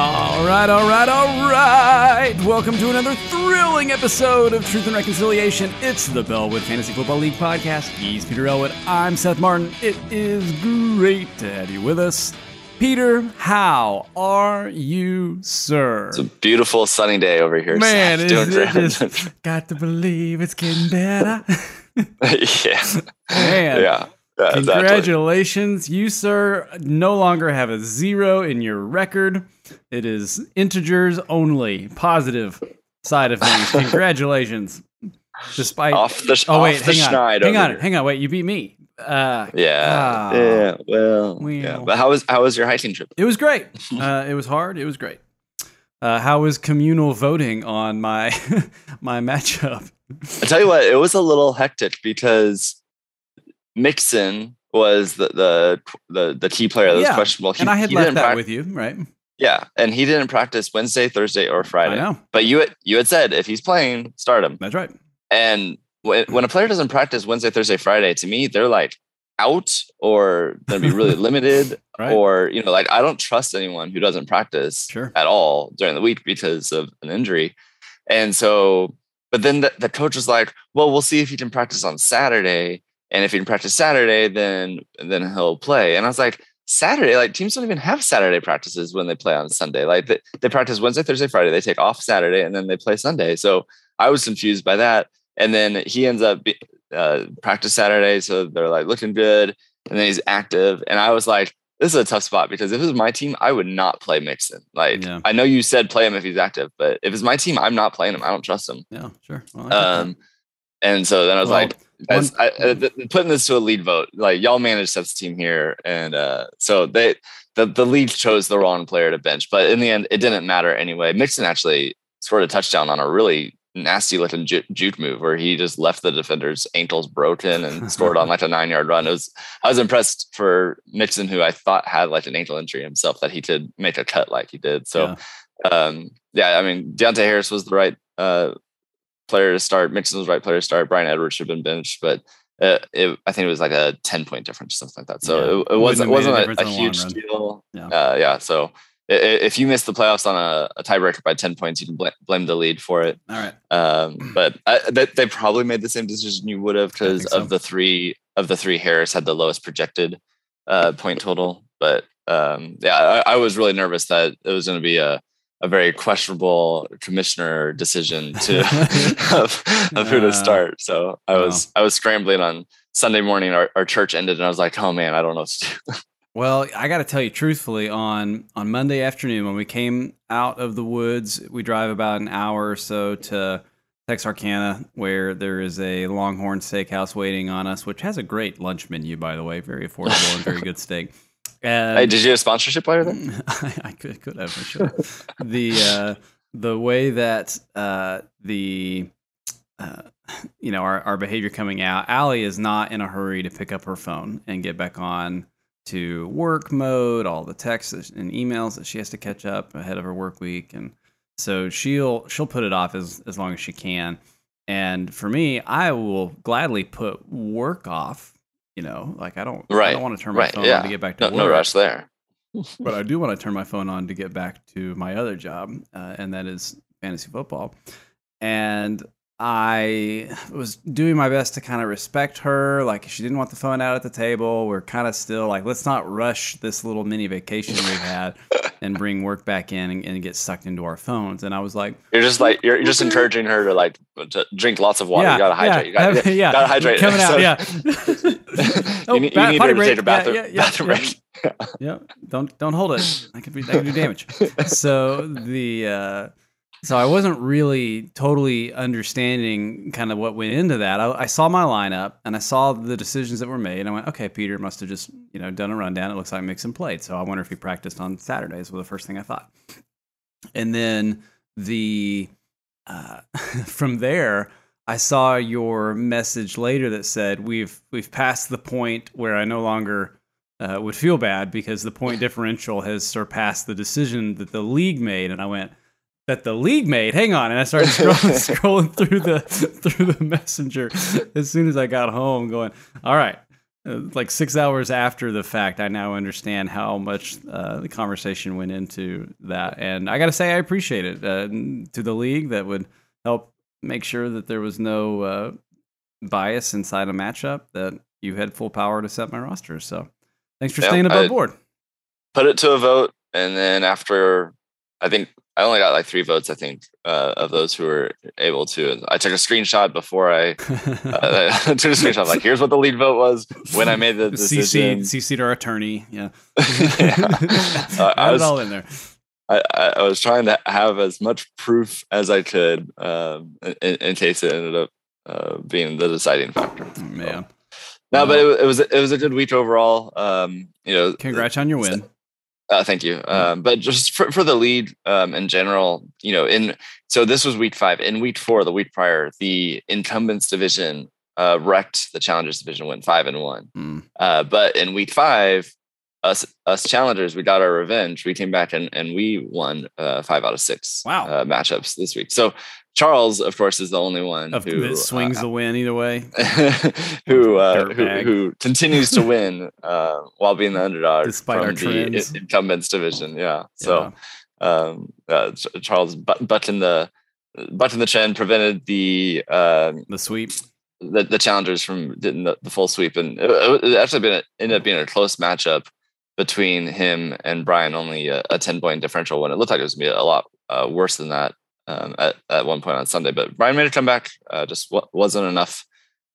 All right, all right, all right. Welcome to another thrilling episode of Truth and Reconciliation. It's the Bellwood Fantasy Football League podcast. He's Peter Elwood. I'm Seth Martin. It is great to have you with us. Peter, how are you, sir? It's a beautiful sunny day over here. Man, Seth. it's, it just got to believe it's getting better. yeah. Man, Yeah. Yeah, exactly. Congratulations, you sir no longer have a zero in your record. It is integers only, positive side of things. Congratulations. Despite Off the, oh wait, hang on, schneid hang on, here. hang on. Wait, you beat me. Uh, Yeah. Ah. yeah. Well, yeah. But how was how was your hiking trip? it was great. Uh, it was hard. It was great. Uh, how was communal voting on my my matchup? I tell you what, it was a little hectic because Mixon was the the the, the key player that was Yeah, questionable. He, and I had left that with you, right? Yeah, and he didn't practice Wednesday, Thursday, or Friday. I know. But you had, you had said if he's playing, start him. That's right. And when, when a player doesn't practice Wednesday, Thursday, Friday, to me, they're like out or going to be really limited. Right. Or, you know, like I don't trust anyone who doesn't practice Sure. at all during the week because of an injury. And so, but then the, the coach was like, well, we'll see if he can practice on Saturday. And if he can practice Saturday, then then he'll play. And I was like, Saturday, like teams don't even have Saturday practices when they play on Sunday. Like they, they practice Wednesday, Thursday, Friday. They take off Saturday and then they play Sunday. So I was confused by that. And then he ends up uh, practice Saturday, so they're like looking good. And then he's active, and I was like, this is a tough spot because if it was my team, I would not play Mixon. Like Yeah. I know you said play him if he's active, but if it's my team, I'm not playing him. I don't trust him. Yeah, sure. Well. Um, and so then I was Well, like, guys, I, uh, putting this to a lead vote, like y'all manage Seth's team here, and uh, so they the the league chose the wrong player to bench, but in the end, it didn't matter anyway. Mixon actually scored a touchdown on a really nasty looking ju- juke move where he just left the defender's ankles broken and scored on like a nine yard run. It was I was impressed for Mixon, who I thought had like an ankle injury himself, that he could make a cut like he did. So Yeah. um, yeah, I mean Deonte Harris was the right uh, player to start. Mixon was the right player to start. Bryan Edwards should have been benched, but uh, it, I think it was like a ten point difference, something like that. So Yeah. it, it wasn't a wasn't a, a long huge deal. Yeah. Uh, yeah. So if you miss the playoffs on a, a tiebreaker by ten points, you can bl- blame the lead for it. All right. Um, but I, they, they probably made the same decision you would have because think so. of the three of the three. Harris had the lowest projected uh, point total, but um, yeah, I, I was really nervous that it was going to be a a very questionable commissioner decision to of, of who to start. So I wow. was I was scrambling on Sunday morning. Our, our church ended, and I was like, oh man, I don't know what to do. Well, I got to tell you truthfully, on on Monday afternoon when we came out of the woods, we drive about an hour or so to Texarkana, where there is a Longhorn Steakhouse waiting on us, which has a great lunch menu, by the way, very affordable and very good steak. Hey, did you get a sponsorship later? Then? I, I could, could have for sure. the uh, the way that uh, the uh, you know our, our behavior coming out, Allie is not in a hurry to pick up her phone and get back on to work mode, all the texts and emails that she has to catch up ahead of her work week, and so she'll she'll put it off as as long as she can. And for me, I will gladly put work off. You know, like I don't I don't want to turn my right, phone yeah. on to get back to No, work no rush there. but I do want to turn my phone on to get back to my other job, uh, and that is fantasy football. And I was doing my best to kind of respect her. Like, she didn't want the phone out at the table. We're kind of still like, let's not rush this little mini vacation we've had and bring work back in and, and get sucked into our phones. And I was like, You're just like you're, you're just encouraging her to like to drink lots of water. you gotta hydrate. you gotta, have- yeah, gotta hydrate. Coming out, So- yeah. you Oh, need, ba- you need to break. bathroom, Yeah, yeah, yeah, bathroom yeah. break. yeah don't don't hold it i could be i could do damage so the uh so i wasn't really totally understanding kind of what went into that I, I saw my lineup and i saw the decisions that were made and i went okay peter must have just you know done a rundown it looks like mixon played so i wonder if he practiced on saturdays was the first thing i thought and then the uh, from there I saw your message later that said we've we've passed the point where I no longer uh, would feel bad because the point differential has surpassed the decision that the league made, and I went that the league made. Hang on, and I started scrolling, scrolling through the through the messenger as soon as I got home, going, all right. uh, like six hours after the fact, I now understand how much uh, the conversation went into that, and I got to say, I appreciate it uh, to the league that would help make sure that there was no uh, bias inside a matchup. That you had full power to set my roster. So, thanks for Yeah, staying above I- board. Put it to a vote, and then after, I think I only got like three votes. I think uh, of those who were able to. I took a screenshot before I uh, I took a screenshot. Like, here's what the lead vote was when I made the decision. CC, CC'd our attorney. Yeah. Yeah. Uh, I was- all in there. I, I was trying to have as much proof as I could um, in, in case it ended up uh, being the deciding factor. Oh, man. No, but it, it was it was a good week overall. Um, you know, Congrats on your win. Uh, thank you. Um, but just for, for the lead um, in general, you know, in so this was week five. In week four, the week prior, the incumbents division uh, wrecked the challengers division, went five and one. Mm. Uh, but in week five, us us challengers, we got our revenge. We came back and and we won uh, five out of six Wow. uh, matchups this week. So Charles, of course, is the only one Of, who that swings uh, the win either way. who, uh, who who continues to win uh, while being the underdog Despite from our the trends. in- incumbents division. Yeah. Yeah. So um, uh, Charles but- button the button the trend prevented the um, the sweep. the, the challengers from getting the, the full sweep, and it, it actually been a, ended up being a close matchup between him and Brian. Only a, a ten point differential when it looked like it was gonna be a lot uh, worse than that um, at at one point on Sunday. But Brian made a comeback. Uh, just wa- wasn't enough.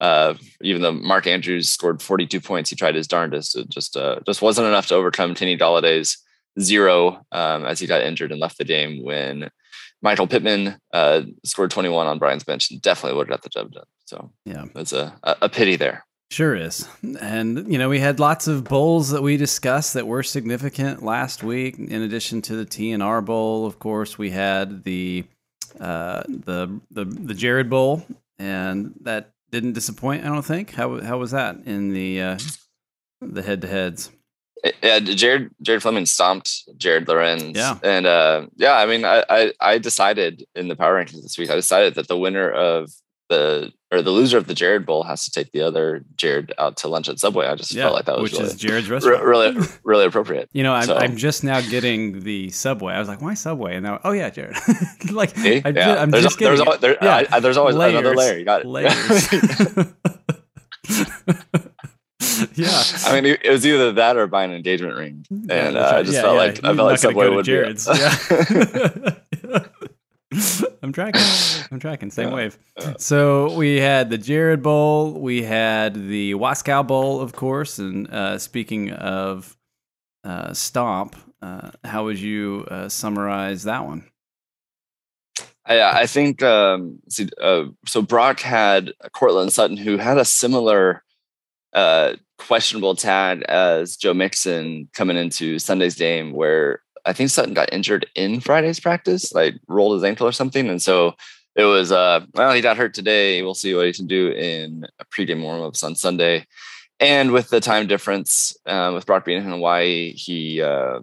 Uh, even though Mark Andrews scored 42 points, he tried his darndest. It just uh, just wasn't enough to overcome Kenny Golladay's zero um, as he got injured and left the game when Michael Pittman uh, scored 21 on Brian's bench and definitely would have got the job done. So Yeah. it's a, a pity there. Sure is. And, you know, we had lots of bowls that we discussed that were significant last week. In addition to the TNR Bowl, of course, we had the uh, the the the Jared Bowl, and that didn't disappoint. I don't think. How how was that in the uh, the head to heads? Yeah, Jared Jared Fleming stomped Jared Lorenz. Yeah. and uh, yeah, I mean, I, I I decided in the power rankings this week, I decided that the winner of the or the loser of the Jared Bowl has to take the other Jared out to lunch at Subway. I just Yeah, felt like that was which really, is Jared's restaurant. really really appropriate. You know, I'm, So- I'm just now getting the Subway. I was like, why Subway? And now, oh yeah, Jared. like, See? I yeah, am there's, just there's, getting al- there, Yeah. I- there's always another layer. You got it. layers. yeah. I mean, it was either that or buy an engagement ring, and uh, I just felt like I felt like Subway would Jared's. be. Yeah. I'm tracking. I'm tracking. Same Yeah. wave. Yeah. So we had the Jared Bowl. We had the Wascow Bowl, of course. And uh, speaking of uh, Stomp, uh, how would you uh, summarize that one? I, I think um, see, uh, so. Brock had Courtland Sutton, who had a similar uh, questionable tag as Joe Mixon coming into Sunday's game, where I think Sutton got injured in Friday's practice, like rolled his ankle or something, and so it was. Uh, well, he got hurt today. We'll see what he can do in a pregame warmups on Sunday. And with the time difference, uh, with Brock being in Hawaii, he, uh,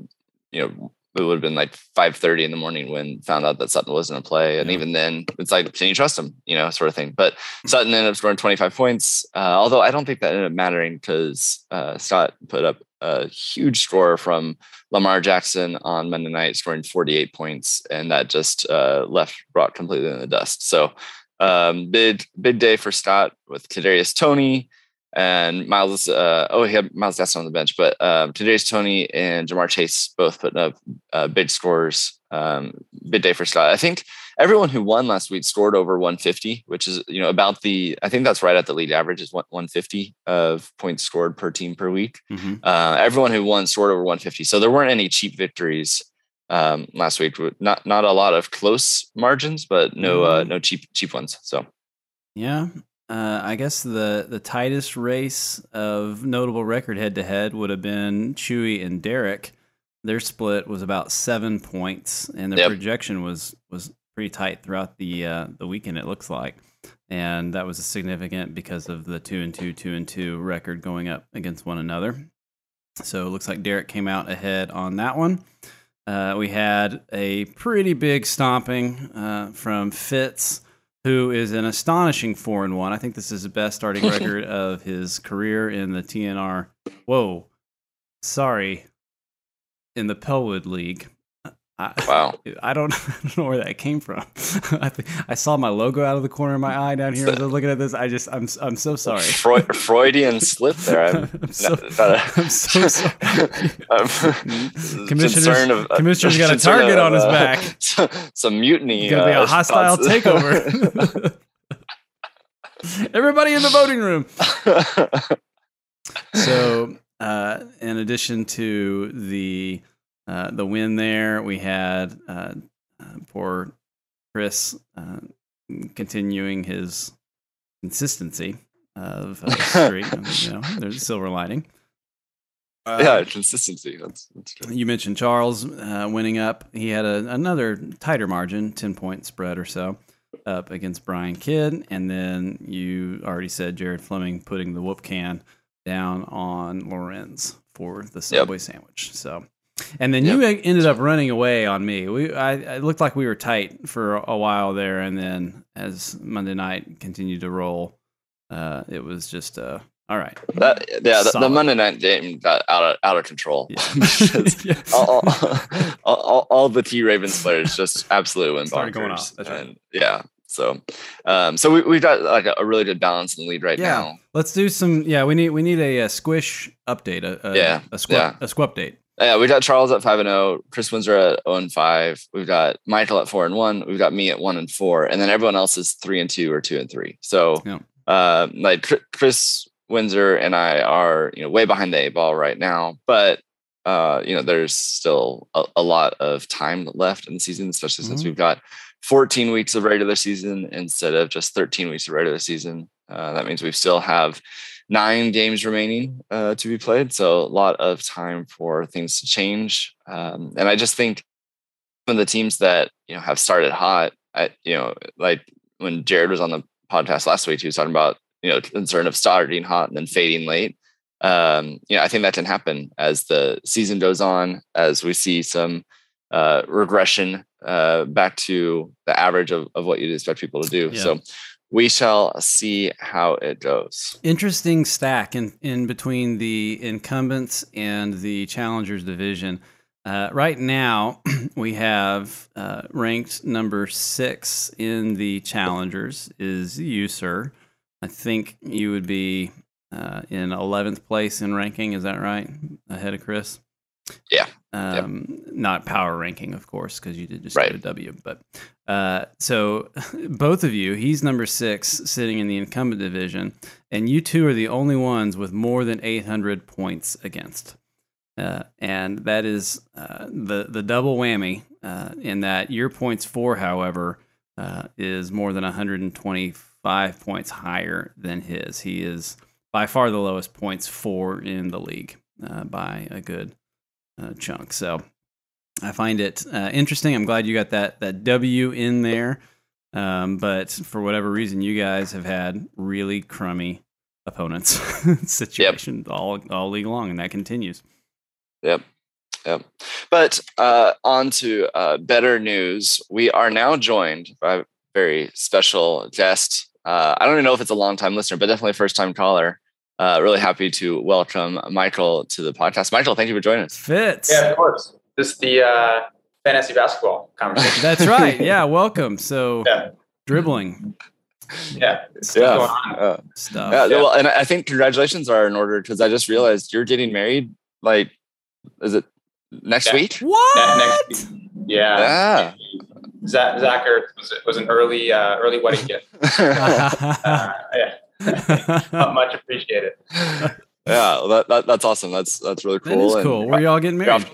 you know, it would have been like 5.30 in the morning when found out that Sutton wasn't to play. And Yeah. even then, it's like, can you trust him? You know, sort of thing. But Sutton ended up scoring 25 points, uh, although I don't think that ended up mattering because uh, Scott put up a huge score from Lamar Jackson on Monday night, scoring 48 points. And that just uh, left Brock completely in the dust. So um, big, big day for Scott with Kadarius Toney and Myles. Uh, oh, he had Myles Gaskin on the bench, but um, today's Toney and Ja'Marr Chase both putting up uh, big scores. Um, big day for Scott. I think everyone who won last week scored over 150, which is you know about the. I think that's right at the league average is 150 of points scored per team per week. Mm-hmm. Uh, everyone who won scored over 150, so there weren't any cheap victories um, last week. Not not a lot of close margins, but no uh, no cheap cheap ones. So Yeah. Uh, I guess the, the tightest race of notable record head to head would have been Chewy and Derek. Their split was about seven points, and their Yep. projection was was pretty tight throughout the uh, the weekend. It looks like, and that was significant because of the two and two, two and two record going up against one another. So it looks like Derek came out ahead on that one. Uh, we had a pretty big stomping uh, from Fitz who is an astonishing four and one. I think this is the best starting record of his career in the TNR. Whoa, sorry, in the Pellwood League. I, Wow. I don't, I don't know where that came from. I, think, I saw my logo out of the corner of my eye down here as I was looking at this. I just, I'm, I'm so sorry. Freud, Freudian slip there. I'm, I'm so, a- I'm so sorry. I'm Commissioner's- of- uh, Commissioner's got a target of, on his uh, back. Some, some mutiny. Gonna be a uh, hostile thoughts. takeover. Everybody in the voting room. So, uh, in addition to the uh, the win there, we had uh, uh, poor Chris uh, continuing his consistency of uh, streak. you know, there's a silver lining. Uh, yeah, consistency. That's, that's true. You mentioned Charles uh, winning up. He had a, another tighter margin, 10 point spread or so, up against Brian Kidd. And then you already said Jared Fleming putting the whoop can down on Lorenz for the Subway sandwich. So, and then you ended up running away on me. We, I, it looked like we were tight for a while there. And then as Monday night continued to roll, uh, it was just, uh, all right. That, yeah, the, the Monday night game got out of out of control. Yeah. Yeah. all, all, all, all the T Ravens players just absolutely went bonkers. going off. That's right. And, yeah. So, um, so we we've got like a, a really good balance in the lead right Yeah. now. Let's do some. Yeah, we need we need a, uh squish update. A, a, Yeah, a squip yeah. a squip update. Yeah, we've got Charles at five and zero, Chris Windsor at zero and five. We've got Michael at four and one. We've got me at one and four, and then everyone else is three and two or two and three. So, Yeah. uh, like Chris Windsor and I are you know way behind the eight ball right now, but uh, you know there's still a, a lot of time left in the season, especially since Mhm. we've got 14 weeks of regular season instead of just 13 weeks of regular season. Uh, that means we still have nine games remaining uh, to be played. So a lot of time for things to change. Um, and I just think some of the teams that you know have started hot, I, you know, like when Jared was on the podcast last week, he was talking about you know concern of starting hot and then fading late. Um, you know, I think that can happen as the season goes on, as we see some uh, regression uh, back to the average of, of what you'd expect people to do. Yeah. So we shall see how it goes. Interesting stack in in between the incumbents and the challengers division. Uh, right now, we have uh, ranked number six in the challengers is you, sir. I think you would be uh, in eleventh place in ranking. Is that right? Ahead of Chris. Yeah. Um, Not power ranking, of course, because you did just Right. get a W. But uh, so both of you, he's number six, sitting in the incumbent division, and you two are the only ones with more than 800 points against. Uh, and that is uh, the the double whammy uh, in that your points for, however, uh, is more than 125 points higher than his. He is by far the lowest points for in the league uh, by a good chunk. So I find it uh, interesting. I'm glad you got that that W in there. Um, but for whatever reason, you guys have had really crummy opponents situation all all league long, and that continues. Yep. Yep. But uh, on to uh, better news. We are now joined by a very special guest. Uh, I don't even know if it's a long time listener, but definitely a first time caller. Uh, really happy to welcome Michael to the podcast. Michael, thank you for joining us. Fitz. Yeah, of course. This is the uh, fantasy basketball conversation. That's right. Yeah, welcome. So Yeah. dribbling yeah. stuff. Yeah. Uh, stuff. yeah, Yeah. Well, and I think congratulations are in order because I just realized you're getting married. Like, is it next Yeah. week? What? next Yeah. Yeah. Zach, Zacher was, was an early uh, early wedding gift. Uh, yeah. Not much appreciated. yeah, well, that, that that's awesome. That's that's really cool. that is and- cool. Where y'all getting married?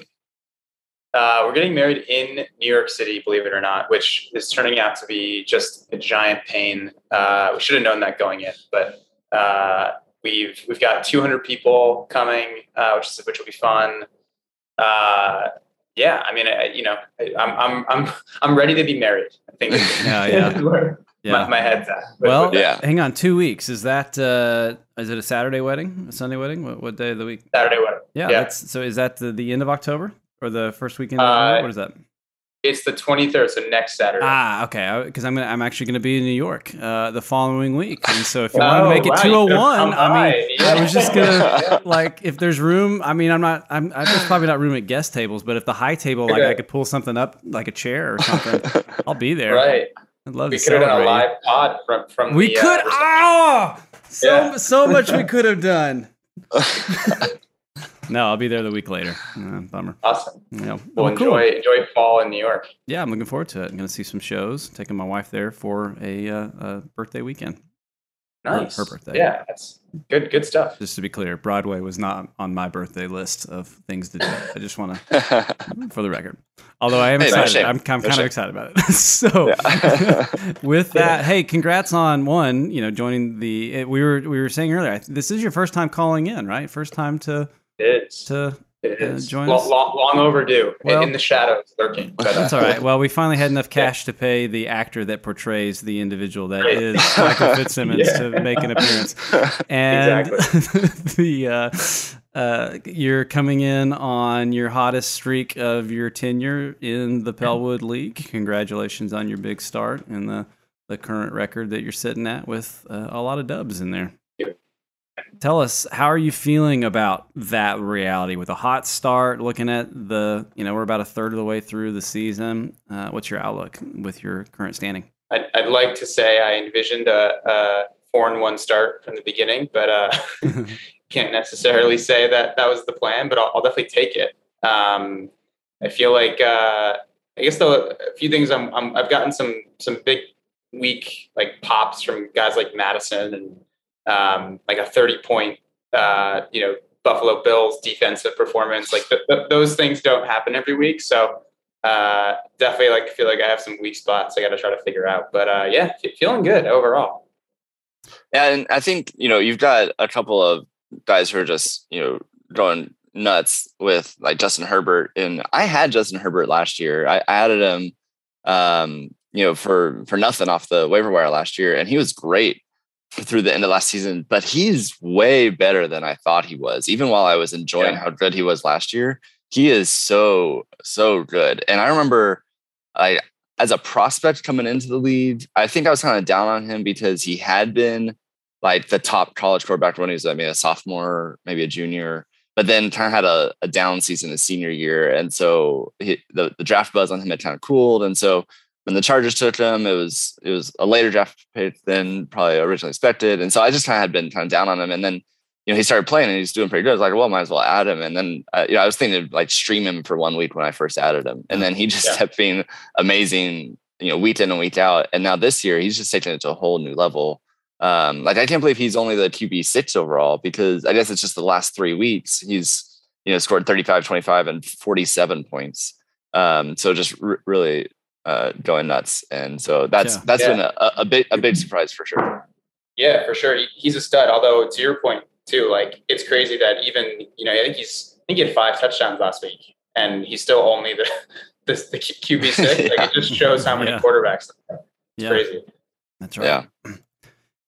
Uh, we're getting married in New York City, believe it or not, which is turning out to be just a giant pain. Uh, we should have known that going in, but uh, we've we've got 200 people coming, uh, which is which will be fun. Uh, yeah, I mean, I, you know, I, I'm I'm I'm I'm ready to be married. I think. Yeah, yeah. Yeah. my, my head's at. But- well, but Yeah. hang on. Two weeks. Is that uh, is it a Saturday wedding? A Sunday wedding? What, what day of the week? Saturday wedding. Yeah. Yeah. That's so. Is that the, the end of October or the first weekend? Of Uh, What is that? It's the 23rd, so next Saturday. Ah, okay. Because I'm gonna, I'm actually going to be in New York uh, the following week, and so if you Oh, want to make it wow, 201, I mean, by. I was just gonna like if there's room. I mean, I'm not. I'm. I, there's probably not room at guest tables, but if the high table, like I could pull something up, like a chair or something, I'll be there. right. I'd love We to could have done a live pod from from. We the, uh, could. Ah, so Yeah. so much we could have done. No, I'll be there the week later. Uh, bummer. awesome. You know, We'll well, cool. enjoy enjoy fall in New York. Yeah, I'm looking forward to it. I'm going to see some shows. Taking my wife there for a, uh, a birthday weekend. Nice. her birthday. Yeah, that's good. Good stuff. Just to be clear, Broadway was not on my birthday list of things to do. I just want to, for the record. Although I am Hey, excited, shame. I'm, I'm kind No of shame. excited about it. so, Yeah. with that, hey, congrats on one. You know, joining the. it- We were we were saying earlier. I- This is your first time calling in, right? First time to It is. to. It uh, is. join Lo- us? long, long overdue. Well- in the shadows, lurking. But, uh, That's all right. Well, we finally had enough cash to pay the actor that portrays the individual that Right. is Michael Fitzsimmons Yeah. to make an appearance. and the uh, uh, you're coming in on your hottest streak of your tenure in the Pellwood League. Congratulations on your big start and the the current record that you're sitting at with uh, a lot of dubs in there. Tell us how are you feeling about that reality with a hot start? Looking at the, you know, we're about a third of the way through the season. Uh, what's your outlook with your current standing? I'd, I'd like to say I envisioned a, a four and one start from the beginning, but uh, can't necessarily say that that was the plan. But I'll, I'll definitely take it. Um, I feel like uh, I guess the a few things I'm, I'm I've gotten some some big weak like pops from guys like Mattison and um, like a thirty point uh, you know Buffalo Bills defensive performance. Like th- th- those things don't happen every week, so uh, definitely like feel like I have some weak spots I got to try to figure out. But uh, yeah, fe- feeling good overall. And I think you know you've got a couple of guys who are just you know going nuts with like Justin Herbert, and I had Justin Herbert last year. I added him, um, you know, for for nothing off the waiver wire last year, and he was great through the end of last season. But he's way better than I thought he was. Even while I was enjoying Yeah. how good he was last year, he is so so good. And I remember, I as a prospect coming into the league, I think I was kind of down on him because he had been like the top college quarterback when he was I mean a sophomore, maybe a junior, but then kind of had a, a down season his senior year, and so he, the the draft buzz on him had kind of cooled, and so when the Chargers took him, it was it was a later draft pick than probably originally expected, and so I just kind of had been kind of down on him, and then you know he started playing and he's doing pretty good. I was like, well, might as well add him, and then uh, you know I was thinking of like stream him for one week when I first added him, and then he just Yeah. kept being amazing, you know, week in and week out, and now this year he's just taking it to a whole new level. Um, like I can't believe he's only the QB six overall because I guess it's just the last three weeks he's you know scored 35, 25, and 47 points. Um, so just r- really uh, going nuts, and so that's Yeah. that's Yeah. been a, a big a big surprise for sure. Yeah, for sure. He, he's a stud. Although to your point too, like it's crazy that even you know I think he's I think he had five touchdowns last week, and he's still only the the, the QB six. Like it just shows how many Yeah. quarterbacks. It's Yeah, crazy. that's right. Yeah.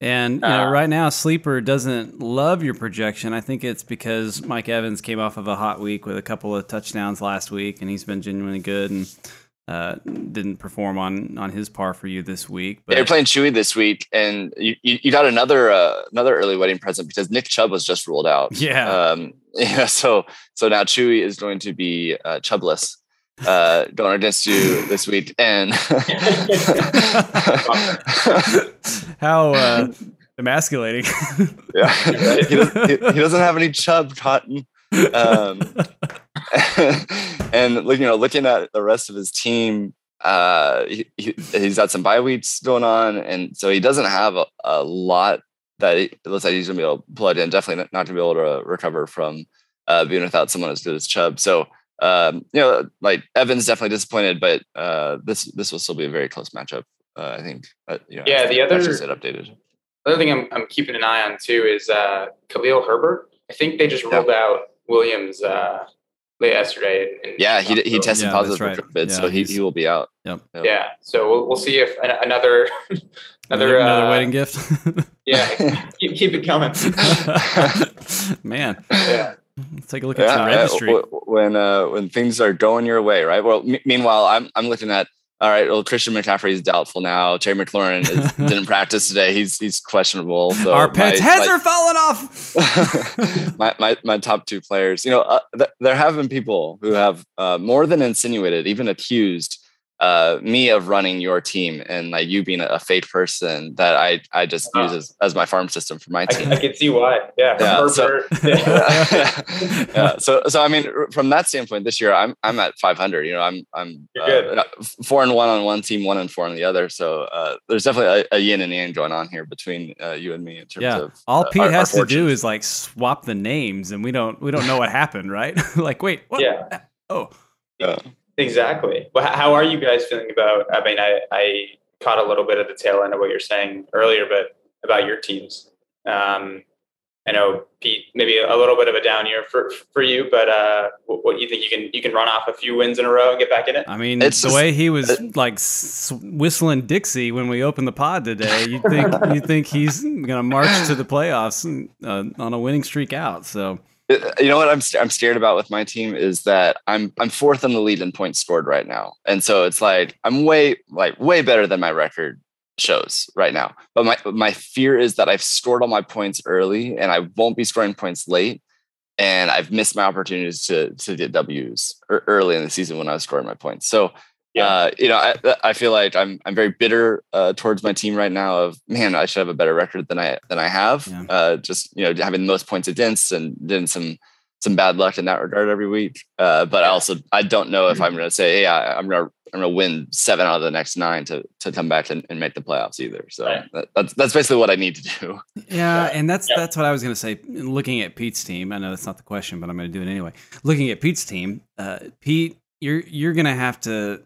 And you know, Uh, right now, Sleeper doesn't love your projection. I think it's because Mike Evans came off of a hot week with a couple of touchdowns last week, and he's been genuinely good and uh, didn't perform on on his par for you this week. But They're playing Chewy this week, and you, you, you got another uh, another early wedding present because Nick Chubb was just ruled out. Yeah. Um, yeah. So so now Chewy is going to be uh, Chubless uh, going against you this week, and how uh, emasculating. yeah, he, doesn't, he, he doesn't have any Chubb cotton. Um, and look, you know, looking at the rest of his team, uh, he, he's got some bye weeks going on, and so he doesn't have a, a lot that he, it looks like he's gonna be able to plug in. Definitely not, not gonna be able to recover from uh, being without someone as good as Chubb. So, um, you know, like Evans definitely disappointed, but uh, this this will still be a very close matchup. Uh, I think. Uh, you know, Yeah, the other- updated. The other thing I'm, I'm keeping an eye on too is uh, Khalil Herbert. I think they just ruled out Williams uh, late yesterday. in- Yeah, he he tested Yeah, positive that's for. COVID, Yeah, so he, he will be out. Yep. Yep. Yeah, so we'll, we'll see if an- another another, another another uh, wedding gift. Yeah, keep, keep it coming. Man, Yeah. Let's take a look at yeah, the registry. when uh, when things are going your way, right? Well, m- meanwhile, I'm I'm looking at all right. Well, Christian McCaffrey is doubtful now. Terry McLaurin is, didn't practice today. He's he's questionable. So Our pets' heads my, are falling off. my, my my top two players. You know, uh, th- there have been people who have uh, more than insinuated, even accused uh, me of running your team and like you being a, fake person that I I just use as, as my farm system for my team. I, I can see why. Yeah. Yeah so, yeah. So so I mean, from that standpoint, this year I'm I'm at 500. You know, I'm I'm uh, four and one on one team, one and four on the other. So uh, there's definitely a, a, yin and yang going on here between uh, you and me in terms yeah. of all uh, Pete our, has our to do is like swap the names, and we don't we don't know what happened, right? like, wait, what? Yeah. Oh. Yeah. Exactly. Well, how are you guys feeling about? I mean, I, I caught a little bit of the tail end of what you're saying earlier, but about your teams. Um, I know Pete, maybe a little bit of a down year for for you, but uh, what, what you think you can you can run off a few wins in a row and get back in it? I mean, it's the way he was like whistling Dixie when we opened the pod today. You think you think he's gonna march to the playoffs uh, on a winning streak out? So Uh, you know what I'm I'm scared about with my team is that I'm I'm fourth in the lead in points scored right now, and so it's like I'm way like way better than my record shows right now. But my my fear is that I've scored all my points early, and I won't be scoring points late, and I've missed my opportunities to to get Ws early in the season when I was scoring my points. So yeah. Uh, you know, I, I feel like I'm I'm very bitter uh, towards my team right now. Of man, I should have a better record than I than I have. Yeah. Uh, just you know, having the most points against and then some some bad luck in that regard every week. Uh, but I also I don't know if I'm going to say, hey, I, am going to I'm going to win seven out of the next nine to to come back and, and make the playoffs either. So right. that, that's that's basically what I need to do. Yeah, and that's yeah. that's what I was going to say. Looking at Pete's team, I know that's not the question, but I'm going to do it anyway. Looking at Pete's team, uh, Pete, you're you're going to have to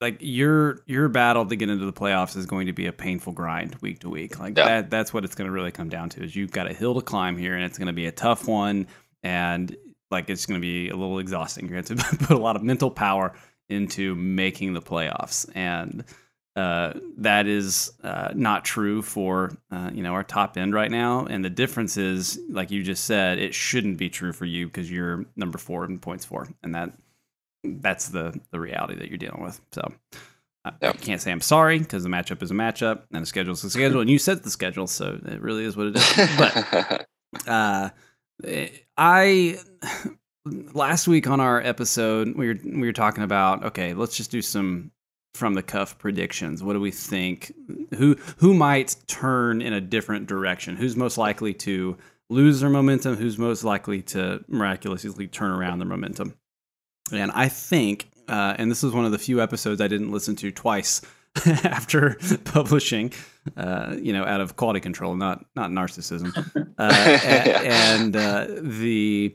like your your battle to get into the playoffs is going to be a painful grind week to week. Like yeah. that that's what it's going to really come down to is you've got a hill to climb here and it's going to be a tough one and like it's going to be a little exhausting. You're going to have to put a lot of mental power into making the playoffs and uh, that is uh, not true for uh, you know our top end right now. And the difference is, like you just said, it shouldn't be true for you because you're number four in points four, and that that's the the reality that you're dealing with. So I, I can't say I'm sorry because the matchup is a matchup and the schedule is a schedule, and you set the schedule, so it really is what it is. But uh, I last week on our episode we were we were talking about okay, let's just do some from the cuff predictions. What do we think? Who who might turn in a different direction? Who's most likely to lose their momentum? Who's most likely to miraculously turn around their momentum? And I think, uh, and this is one of the few episodes I didn't listen to twice after publishing, uh, you know, out of quality control, not not narcissism. Uh, and, and uh, the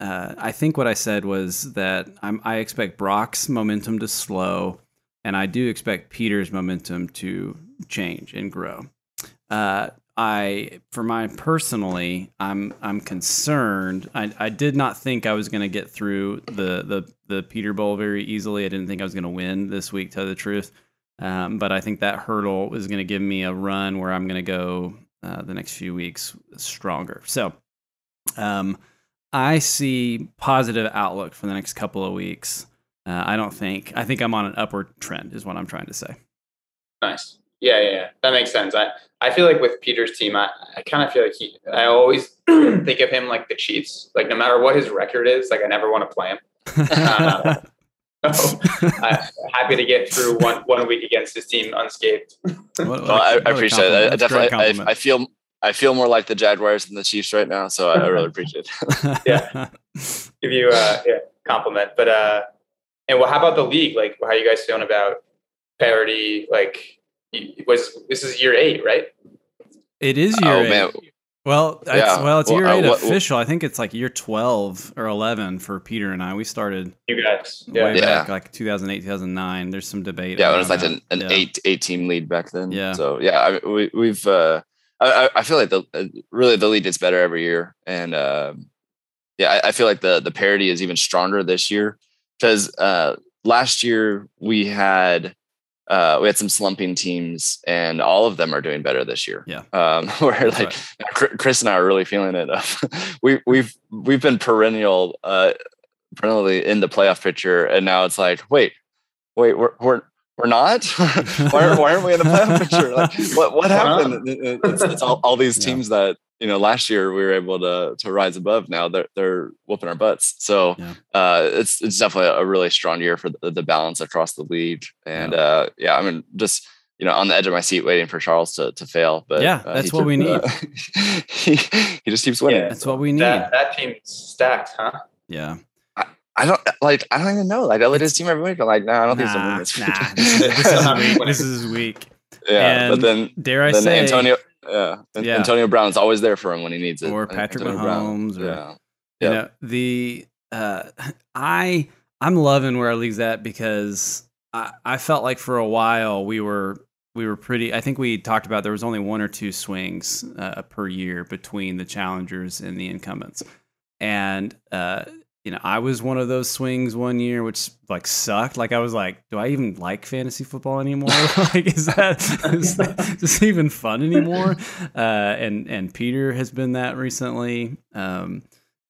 uh, I think what I said was that I'm, I expect Brock's momentum to slow, and I do expect Peter's momentum to change and grow. I, for my personally, I'm I'm concerned. I, I did not think I was going to get through the, the the Peter Bowl very easily. I didn't think I was going to win this week, to tell the truth. Um, but I think that hurdle is going to give me a run where I'm going to go uh, the next few weeks stronger. So, um, I see positive outlook for the next couple of weeks. Uh, I don't think. I think I'm on an upward trend, is what I'm trying to say. Nice. Yeah, yeah, yeah. That makes sense. I, I feel like with Peter's team, I, I kind of feel like he, I always think of him like the Chiefs. Like no matter what his record is, like I never want to play him. Uh, so I'm happy to get through one one week against his team unscathed. well, I, I appreciate it. I, definitely, I, I, feel I feel more like the Jaguars than the Chiefs right now, so I, I really appreciate it. yeah, give you a yeah compliment. But uh, and well, how about the league? Like, how are you guys feeling about parity? Like, was this is year eight, right? It is year oh, eight. Man. Well, yeah. it's, well, it's year well, eight uh, official. I think it's like year twelve or eleven for Peter and I. We started you guys, yeah, way yeah. back like 2008, 2009. There's some debate. Yeah, it was like an, an yeah. eight eight team lead back then. Yeah. So yeah, I, we, we've. Uh, I, I feel like the uh, really the lead gets better every year, and uh, yeah, I, I, feel like the the parity is even stronger this year because uh, last year we had uh, we had some slumping teams, and all of them are doing better this year. Yeah. Um, where That's like Chr- Chris and I are really feeling it. we we've we've been perennial, uh, perennially in the playoff picture, and now it's like, wait, wait, we're we're we're not. why, aren't, why aren't we in the playoff picture? Like, what what happened? It- it- It's, it's all, all these Yeah. teams that you know last year we were able to to rise above. Now they're they're whooping our butts. So Yeah. uh, it's it's definitely a really strong year for the, the balance across the league. And Yeah. uh, yeah, I mean just. You know, on the edge of my seat, waiting for Charles to, to fail. But Yeah, uh, that's he what we need. uh, he, he just keeps winning. Yeah. That's what we need. That that team's stacked, huh? yeah. I don't like. I don't even know. Like I look at his team every week. I'm like, nah, I don't think so. Nah, this. nah, this, is, this is weak. This is weak. yeah, but then Dare I then say, Antonio, yeah, Yeah. Antonio Brown's always there for him when he needs it. Or Patrick Antonio Brown, Mahomes or- yeah, you Yep. know the uh i i'm loving where our league's at because i i felt like for a while we were we were pretty i think we talked about there was only one or two swings uh, per year between the challengers and the incumbents and uh you know i was one of those swings one year which like sucked like i was like do i even like fantasy football anymore like is that is, that, even fun anymore uh and and peter has been that recently um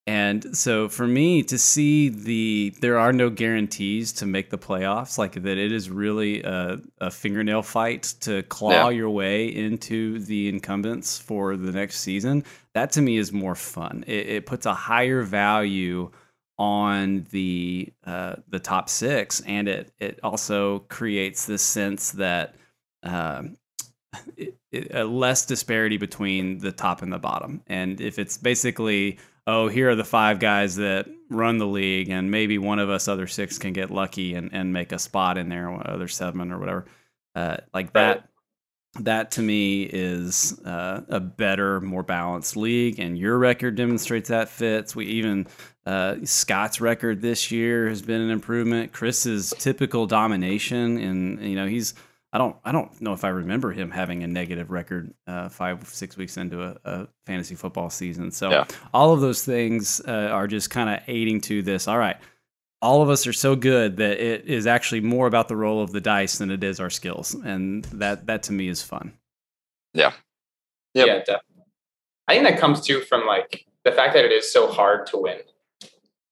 and so for me to see the there are no guarantees to make the playoffs, like that it is really a, a fingernail fight to claw Yeah. your way into the incumbents for the next season. That to me is more fun. It, it puts a higher value on the uh, the top six, and it it also creates this sense that. Um, it, it, a less disparity between the top and the bottom. And if it's basically, oh, here are the five guys that run the league, and maybe one of us other six can get lucky and, and make a spot in there, or other seven or whatever, uh, like Right. That. To me is uh, a better, more balanced league, and your record demonstrates that Fitz. We even uh, Scott's record this year has been an improvement. Chris's typical domination, and you know he's I don't I don't know if I remember him having a negative record uh, five six weeks into a, a fantasy football season. So Yeah. all of those things uh, are just kind of aiding to this. All right, all of us are so good that it is actually more about the roll of the dice than it is our skills, and that that to me is fun. Yep. Yeah, definitely. I think that comes too from like the fact that it is so hard to win.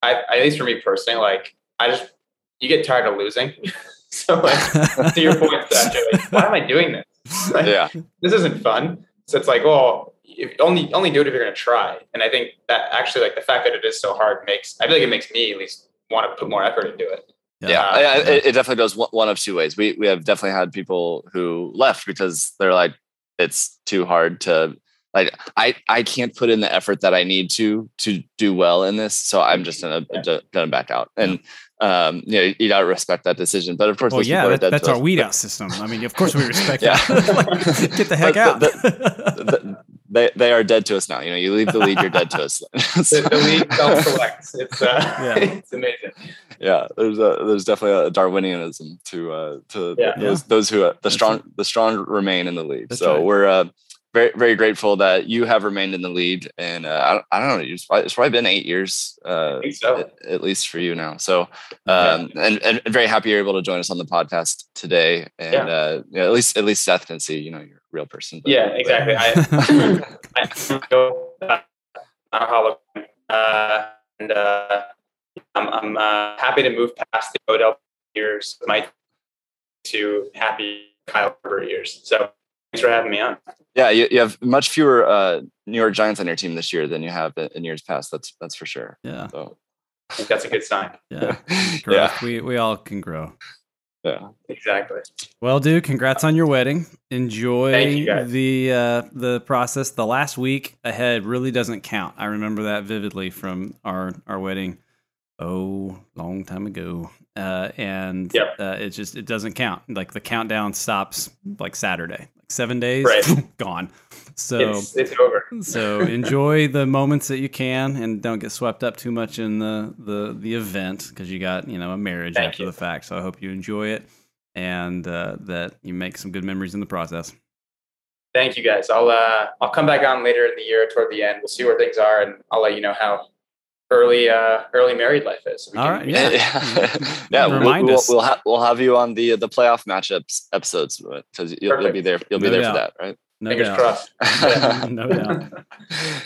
I, at least for me personally, like I just you get tired of losing. so like to your point, Zach, you're like, why am I doing this? Like, yeah, This isn't fun. So it's like, well, if, only only do it if you're going to try. And I think that actually, like the fact that it is so hard makes I feel like it makes me at least want to put more effort into it. yeah. Uh, I- I- It, it definitely goes one- one of two ways. We we have definitely had people who left because they're like, it's too hard to like. I I can't put in the effort that I need to to do well in this, so I'm just gonna Yeah. gonna back out. And um, you know, you gotta respect that decision. But of course, Well, those yeah, people are that, dead that's to our us. weed out system. I mean, of course we respect Yeah. that. Like, get the heck But out. the- th- they they are dead to us now. You know, you leave the lead, you're dead to us. The, the league self-selects. It's uh, Yeah. it's amazing. yeah, there's a there's definitely a Darwinianism to uh to Yeah. those those who uh, the That's strong the strong remain in the lead. That's so right. we're uh very very grateful that you have remained in the lead, and uh, I, don't- I don't know, it's probably, it's probably been eight years uh, so. at, at least for you now. So um and, and very happy you're able to join us on the podcast today, and Yeah. uh yeah, at least at least Seth can see you know you're a real person. but- Yeah, but- exactly. I I go uh, on Halloween, uh, and uh, I'm I'm uh, happy to move past the Odell years, my to happy Kyle Herbert years. So thanks for having me on. Yeah, you, you have much fewer uh, New York Giants on your team this year than you have in, in years past. That's that's for sure. yeah, So I think that's a good sign. yeah, yeah. We we all can grow. Yeah. Exactly. Well, dude, congrats on your wedding. Enjoy you, the uh, the process. The last week ahead really doesn't count. I remember that vividly from our our wedding. Oh, long time ago. Uh, and Yep. uh, it just it doesn't count. Like the countdown stops like Saturday, like seven days Right. gone. So It's it's over. so enjoy the moments that you can, and don't get swept up too much in the the the event because you got you know a marriage Thank after you. the fact. So I hope you enjoy it and uh, that you make some good memories in the process. Thank you guys. I'll uh I'll come back on later in the year toward the end. We'll see where things are, and I'll let you know how early uh, early married life is. We All can- right, yeah. yeah, yeah. We'll, Remind we'll, us. we'll, ha- we'll have you on the the playoff matchups episodes because you'll, you'll be there. You'll be No there doubt. for that, right? No Fingers doubt. crossed. no doubt.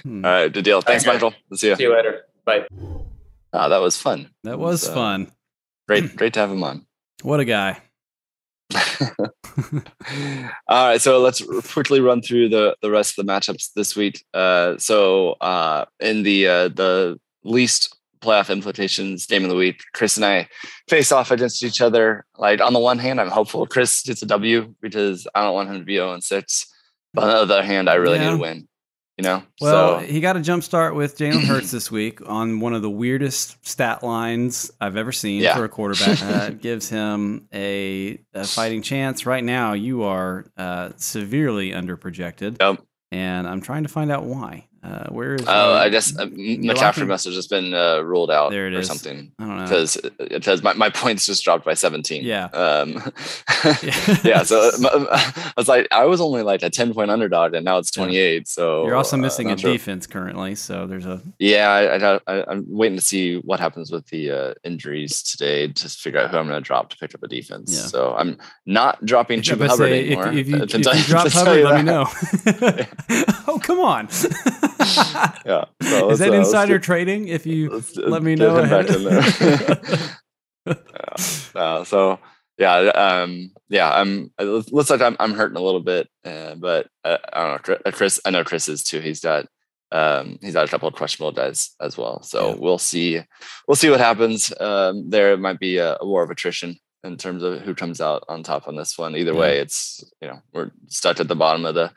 Hmm. All right, good deal. Thanks, Okay. Michael. Let's see you. See you later. Bye. Ah, that was fun. That was So- fun. Great, great to have him on. What a guy. All right, so let's quickly run through the the rest of the matchups this week. Uh, so uh, in the uh, the least playoff implications game of the week, Chris and I face off against each other. Like on the one hand, I'm hopeful Chris gets a W because I don't want him to be 0 and 6. But on the other hand, I really Yeah. need to win. You know, Well, so he got a jump start with Jalen Hurts this week on one of the weirdest stat lines I've ever seen Yeah. for a quarterback. Uh, it gives him a, a fighting chance. Right now, you are uh, severely underprojected, Yep. and I'm trying to find out why. Uh, where is? Oh, uh, I guess uh, McCaffrey must have just been uh, ruled out There it or is. something I don't know. because because my, my points just dropped by 17. Yeah. Um, yeah. So uh, I was like, I was only like a 10 point underdog, and now it's 28. So You're also uh, missing a sure. defense currently, so there's a Yeah, I, I, I, I'm waiting to see what happens with the uh, injuries today to figure out who I'm going to drop to pick up a defense. Yeah. So I'm not dropping Chuba Hubbard say, if, anymore. if you, if you tell- drop Hubbard, you let me know. oh, come on. Yeah. So Is that uh, insider trading? If you let me know back in ahead. there. yeah. Uh, so yeah, um, yeah, I'm. It looks like I'm I'm hurting a little bit, uh, but uh, I don't know. Chris- uh, Chris, I know Chris is too. He's got um, he's got a couple of questionable guys as well. So Yeah. we'll see. We'll see what happens. Um, there might be a, a war of attrition in terms of who comes out on top on this one. Either Yeah. way, it's you know we're stuck at the bottom of the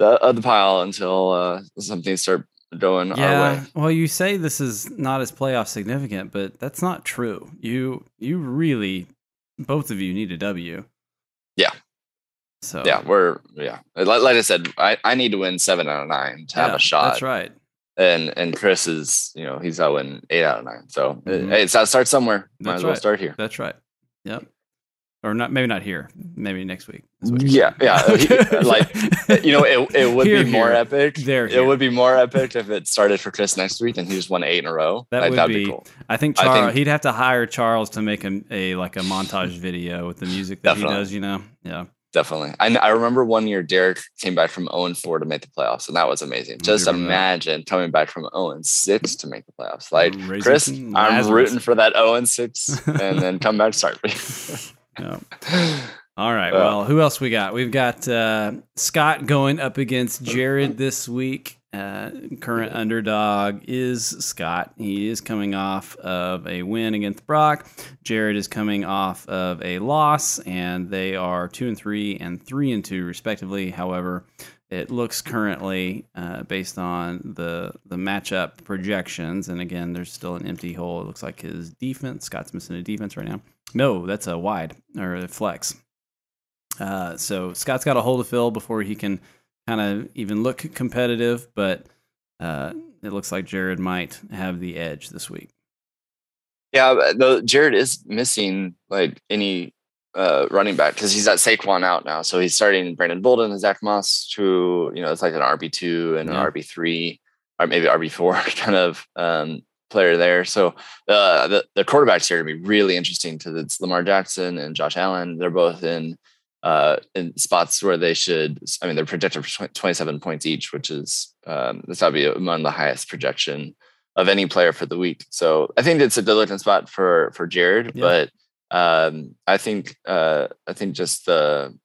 the of the pile until uh, some things start going our way. Yeah. Well, you say this is not as playoff significant, but that's not true. You you really both of you need a W. Yeah. So yeah, we're yeah. Like, like I said, I, I need to win seven out of nine to have a shot. That's right. And and Chris is you know he's got to win eight out of nine. So Mhm. hey, it's got to start somewhere. Might That's as well right. start here. That's right. Yep. Or not maybe not here. Maybe next week. is what you're Yeah, yeah. Uh, uh, like you know, it, it would Here, be more here. epic. There, It here. would be more epic if it started for Chris next week and he just won eight in a row. That like, would be- be cool. I think I Charles. think- he'd have to hire Charles to make a, a like a montage video with the music that Definitely. he does. You know. Yeah. Definitely. I, I remember one year Derek came back from 0 and 4 to make the playoffs, and that was amazing. I Just remember that. imagine coming back from 0 and 6 to make the playoffs. Like Raising Chris, I'm rooting for that 0 and 6 and then come back start. Yeah. All right. Well, who else we got? We've got uh, Scott going up against Jared this week. Uh, current underdog is Scott. He is coming off of a win against Brock. Jared is coming off of a loss, and they are two and three and three and two respectively. However, it looks currently uh, based on the the matchup projections, and again, there's still an empty hole. It looks like his defense. Scott's missing a defense right now. No, that's a wide or a flex. Uh, so Scott's got a hole to fill before he can kind of even look competitive, but uh, it looks like Jared might have the edge this week. yeah, though Jared is missing like any uh, running back because he's got Saquon out now. So he's starting Brandon Bolden and Zach Moss, who, you know, it's like an RB2 and Yeah. an RB3 or maybe RB4 kind of um, player there. So uh, the, the quarterbacks here are going to be really interesting because it's Lamar Jackson and Josh Allen. They're both in uh, in spots where they should, I mean, they're projected for 27 points each, which is, um, that's probably among the highest projection of any player for the week. So I think it's a good looking spot for, for Jared, Yeah. but um, I think, uh, I think just the,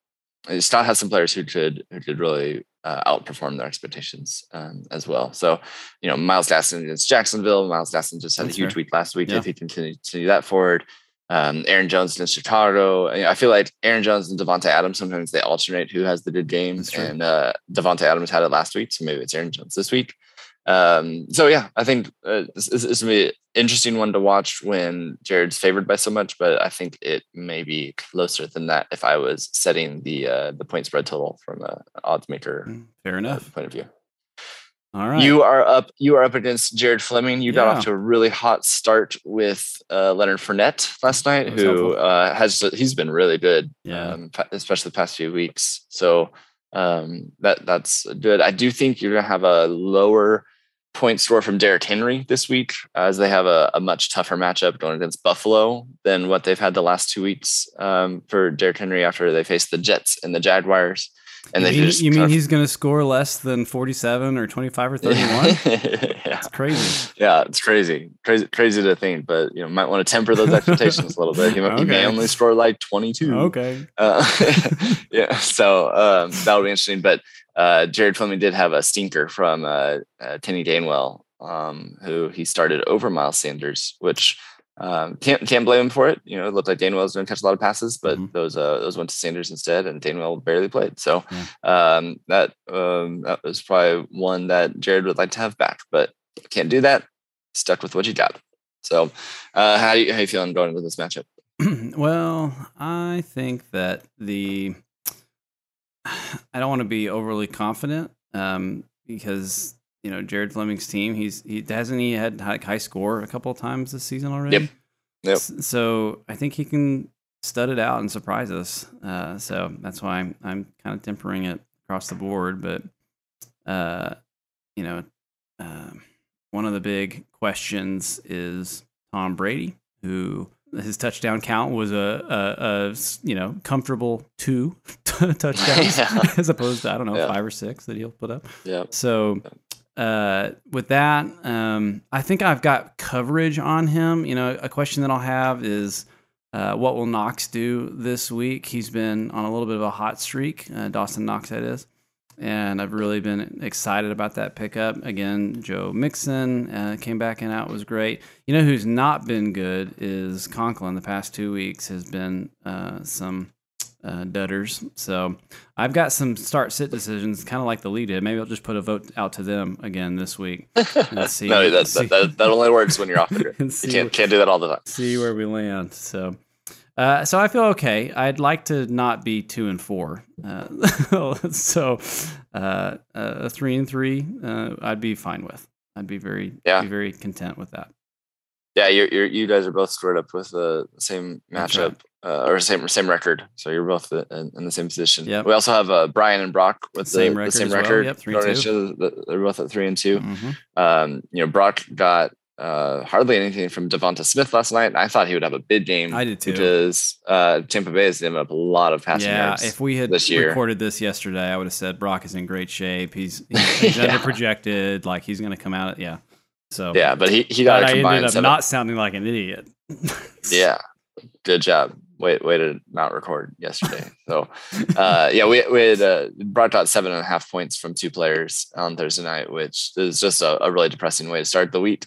Scott has some players who could, who could really uh, outperform their expectations um, as well. So, you know, Myles Gaskin against Jacksonville. Myles Gaskin just had That's a huge fair. week last week. Yeah. If he can continue, that forward, um, Aaron Jones against Chicago. I I feel like Aaron Jones and Davante Adams sometimes they alternate who has the good game, and uh, Davante Adams had it last week, so maybe it's Aaron Jones this week. Um, so yeah, I think uh, this, this is gonna be an interesting one to watch when Jared's favored by so much, but I think it may be closer than that if I was setting the uh, the point spread total from a odds maker Fair uh, enough. point of view. All right. You are up. You are up against Jared Fleming. You got Yeah. off to a really hot start with uh, Leonard Fournette last night, who uh, has he's been really good, Yeah. um, especially the past few weeks. So um, that that's good. I do think you're gonna have a lower point score from Derrick Henry this week, as they have a, a, much tougher matchup going against Buffalo than what they've had the last two weeks um, for Derrick Henry after they faced the Jets and the Jaguars. And you they mean, just you mean of- he's going to score less than 47 or 25 or 31? yeah. It's crazy. Yeah, it's crazy, crazy, crazy to think. But you know, might want to temper those expectations a little bit. He, might, he may only score like twenty-two. Okay. Uh, yeah, so um, that'll be interesting. But uh, Jared Fleming did have a stinker from uh, uh, Kenny Gainwell, um, who he started over Miles Sanders, which um, can't can't blame him for it. You know, it looked like Gainwell was going to catch a lot of passes, but Mhm. those uh, those went to Sanders instead, and Gainwell barely played. So Yeah. um, that um, that was probably one that Jared would like to have back, but can't do that. Stuck with what you got. So, uh, how do you, how you feeling going into this matchup? well, I think that the I don't want to be overly confident um, because you know Jared Fleming's team. He's he hasn't he had high, high score a couple of times this season already. Yep. Yep. So I think he can stud it out and surprise us. Uh, so that's why I'm I'm kind of tempering it across the board. But uh, you know, uh, one of the big questions is Tom Brady, who his touchdown count was a, you know comfortable two touchdowns Yeah. as opposed to I don't know Yeah. five or six that he'll put up. Yeah. So uh, with that, um, I think I've got coverage on him. You know, a question that I'll have is. Uh, what will Knox do this week? He's been on a little bit of a hot streak. Uh, Dawson Knox, that is and I've really been excited about that pickup. Again, Joe Mixon uh, came back and out was great. You know who's not been good is Conklin. The past two weeks has been uh, some uh, dudders. So I've got some start sit decisions, kind of like the lead did. Maybe I'll just put a vote out to them again this week. Let's see. no, that, see- that, that, that only works when you're off the grid. You can't can't do that all the time. see where we land. So, uh, so I feel okay. I'd like to not be two and four. Uh, so, uh, a three and three, uh, I'd be fine with. I'd be very, Yeah. be very content with that. Yeah, you're, you're you guys are both squared up with the same matchup uh, or same same record. So you're both in, in the same position. Yep. We also have uh, Brian and Brock with Same the, record the same as well. record. Yep, three into They're both at three and 2 Mhm. Um, you know, Brock got uh, hardly anything from Devonta Smith last night. I thought he would have a big game. I did too. Because uh, Tampa Bay has given up a lot of passing Yeah, yards. if we had this year. recorded this yesterday, I would have said Brock is in great shape. He's he's, he's Yeah. under projected. Like he's going to come out. Yeah. So yeah, but he, he but got a I combined ended up seven. not sounding like an idiot. Yeah. Good job. Way, way to not record yesterday. So, uh, yeah, we, we had uh, brought out seven and a half points from two players on Thursday night, which is just a, a really depressing way to start the week.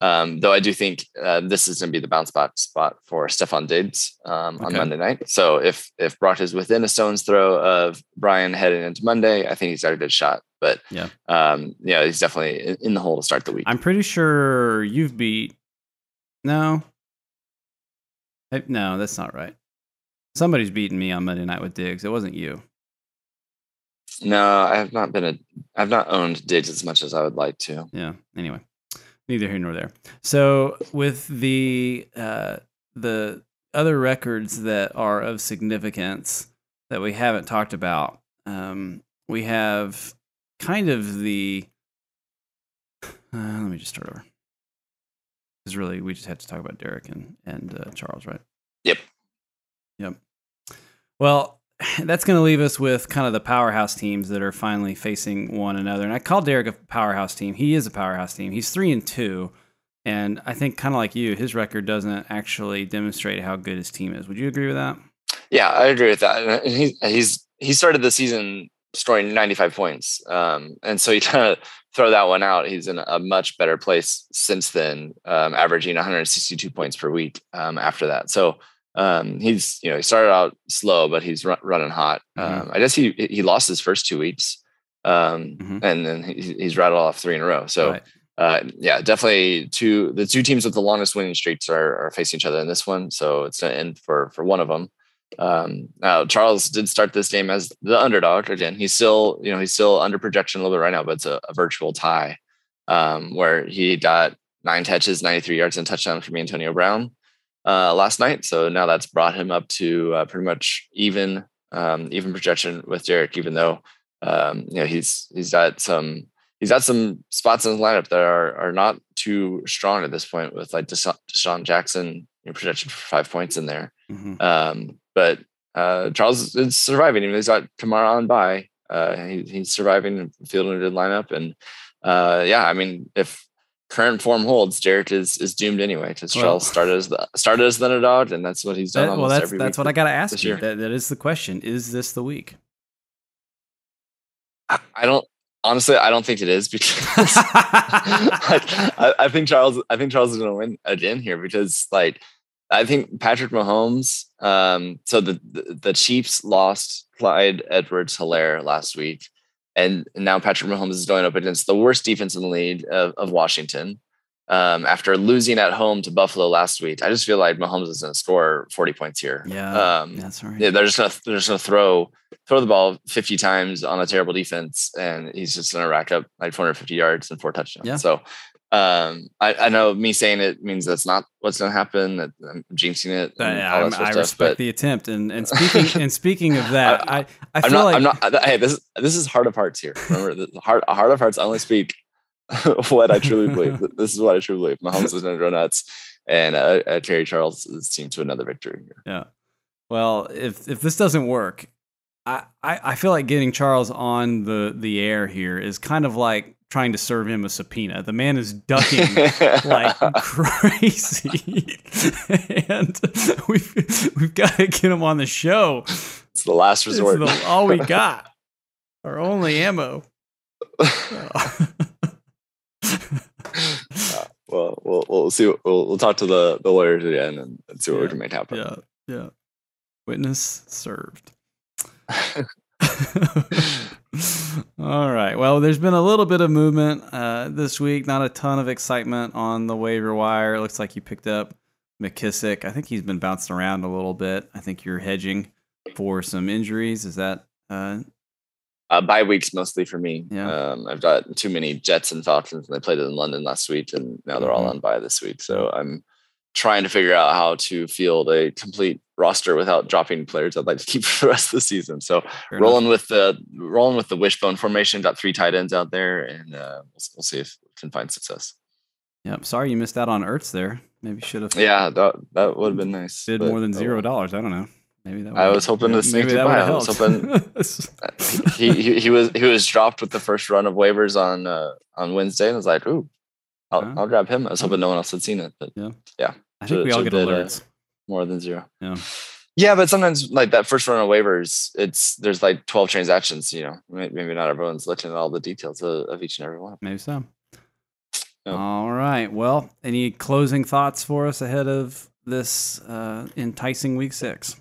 Um, though I do think uh, this is going to be the bounce spot spot for Stefon Diggs um, on Okay. Monday night. So if if Brock is within a stone's throw of Brian heading into Monday, I think he's got a good shot. But Yeah. um, yeah, he's definitely in, the hole to start the week. I'm pretty sure you've beat. No. Eh, No, that's not right. Somebody's beaten me on Monday night with Diggs. It wasn't you. no, I have not been a I've not owned Diggs as much as I would like to. Yeah. Anyway, neither here nor there. So with the uh, the other records that are of significance that we haven't talked about, um, we have kind of the. Uh, let me just start over. Because really, we just had to talk about Derek and and uh, Charles, right? Yep. Yep. Well, that's going to leave us with kind of the powerhouse teams that are finally facing one another. And I call Derek a powerhouse team. He is a powerhouse team. He's three and two, and I think kind of like you, his record doesn't actually demonstrate how good his team is. Would you agree with that? Yeah, I agree with that. And he, he's he started the season scoring 95 points, um, and so you kind of throw that one out. He's in a much better place since then, um, averaging 162 points per week um, after that. So um, he's you know he started out slow, but he's run, running hot. Mhm. Um, I guess he he lost his first two weeks, um, Mhm. and then he, he's rattled off three in a row. So. Right. Uh, yeah, definitely two. The two teams with the longest winning streaks are, are facing each other in this one, so it's to end for for one of them. Um, now Charles did start this game as the underdog again. He's still, you know, he's still under projection a little bit right now, but it's a, a virtual tie um, where he got nine catches, 93 yards, and a touchdown from Antonio Brown uh, last night. So now that's brought him up to uh, pretty much even, um, even projection with Derek, even though um, you know he's he's got some he's got some spots in the lineup that are are not too strong at this point with like Desha- DeSean Jackson you know, projected for five points in there. Mhm. Um, but uh, Charles is surviving. Even though he's got Kamara on by. Uh, he, he's surviving and fielding a good lineup. And uh, yeah, I mean, if current form holds, Jarrett is is doomed anyway. Because Well- Charles started as the started as the underdog, and that's what he's done. That- well, that's every that's what I got to ask you. That, that is the question. Is this the week? I, I don't honestly. I don't think it is because like, I, I think Charles. I think Charles is going to win again here because like I think Patrick Mahomes. Um, so the, the the Chiefs lost Clyde Edwards Helaire last week, and now Patrick Mahomes is going up against the worst defense in the league of, of Washington. Um, after losing at home to Buffalo last week, I just feel like Mahomes is going to score forty points here. Yeah, Um, that's right. yeah, they're just gonna they're just gonna throw throw the ball 50 times on a terrible defense, and he's just gonna rack up like 450 yards and four touchdowns. Yeah. So um, I, I know me saying it means that's not what's gonna happen. That I'm jinxing it. Yeah, all that I'm- sort of I stuff, respect but the attempt. And and speaking and speaking of that, I, I, I'm feel not. like I'm not. Hey, this this is heart of hearts here. Remember, the heart heart of hearts I only speak what I truly believe. This is what I truly believe. Mahomes is gonna go nuts, and uh, uh, Terry Charles' is team to another victory here. Yeah. Well, if if this doesn't work, I, I, I feel like getting Charles on the, the air here is kind of like trying to serve him a subpoena. The man is ducking like crazy. and we've we've got to get him on the show. it's the last resort. the- all we got. Our only ammo. Oh. Uh, well, we'll we'll see. We'll we'll talk to the the lawyers again and, and see what we Yeah, can make happen. yeah, yeah. Witness served. All right. Well, there's been a little bit of movement uh, this week. Not a ton of excitement on the waiver wire. It looks like you picked up McKissic. I think he's been bouncing around a little bit. I think you're hedging for some injuries. Is that? Uh, Uh, bye weeks mostly for me. Yeah. Um, I've got too many Jets and Falcons, and they played in London last week, and now they're all Mhm. on bye this week. So I'm trying to figure out how to field a complete roster without dropping players I'd like to keep for the rest of the season. So fair enough. rolling with the rolling with the wishbone formation. Got three tight ends out there, and uh, we'll, we'll see if we can find success. Yep. Sorry you missed out on Ertz there. Maybe should have Yeah, that that would have been nice. but- more than zero dollars. I don't know. Maybe that. I was hoping to sneak that by. I was have he, he he was he was dropped with the first run of waivers on uh, on Wednesday, and I was like, "Ooh, I'll? I'll grab him." I was hoping no one else had seen it, but I think we all get uh, alerts. more than zero. Yeah. Yeah, but sometimes like that first run of waivers, it's there's like twelve transactions. You know, maybe not everyone's looking at all the details of, of each and every one. Maybe so. Yeah. All right. Well, any closing thoughts for us ahead of this uh, enticing week six?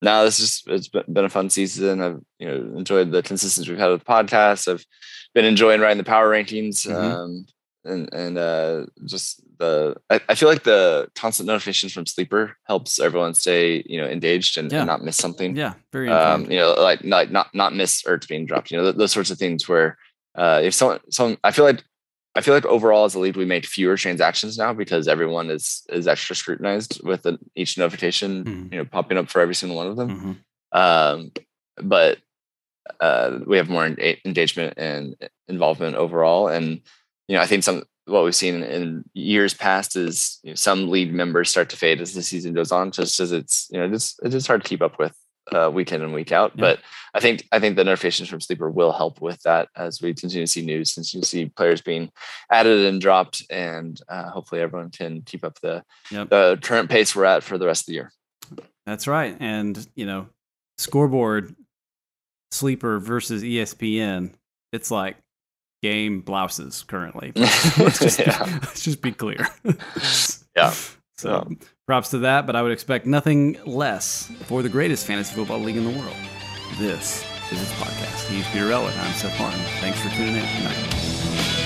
No, this is it's been a fun season. I've you know enjoyed the consistency we've had with the podcast. I've been enjoying writing the power rankings, Mhm. um, and and uh, just the I, I feel like the constant notifications from Sleeper helps everyone stay you know engaged and, Yeah. and not miss something. Yeah, very Um, you know, like like not not miss Ertz being dropped. You know, th- those sorts of things where uh, if someone someone I feel like I feel like overall as a lead we make fewer transactions now because everyone is is extra scrutinized with the, each notification Mhm. you know popping up for every single one of them Mhm. um, but uh, we have more en- engagement and involvement overall. And you know, I think some what we've seen in years past is you know, some lead members start to fade as the season goes on, just as it's you know it's it's just hard to keep up with uh, week in and week out. Yeah. But I think I think the notifications from Sleeper will help with that as we continue to see news, since you see players being added and dropped, and uh, hopefully everyone can keep up the Yep. the current pace we're at for the rest of the year. That's right. And, you know, scoreboard sleeper versus ESPN, it's like game blouses currently. let's, just be, Yeah. let's just be clear. Yeah. So props to that, but I would expect nothing less for the greatest fantasy football league in the world. This is its podcast. He's Peter Elwood. I'm Seth Martin. Thanks for tuning in tonight.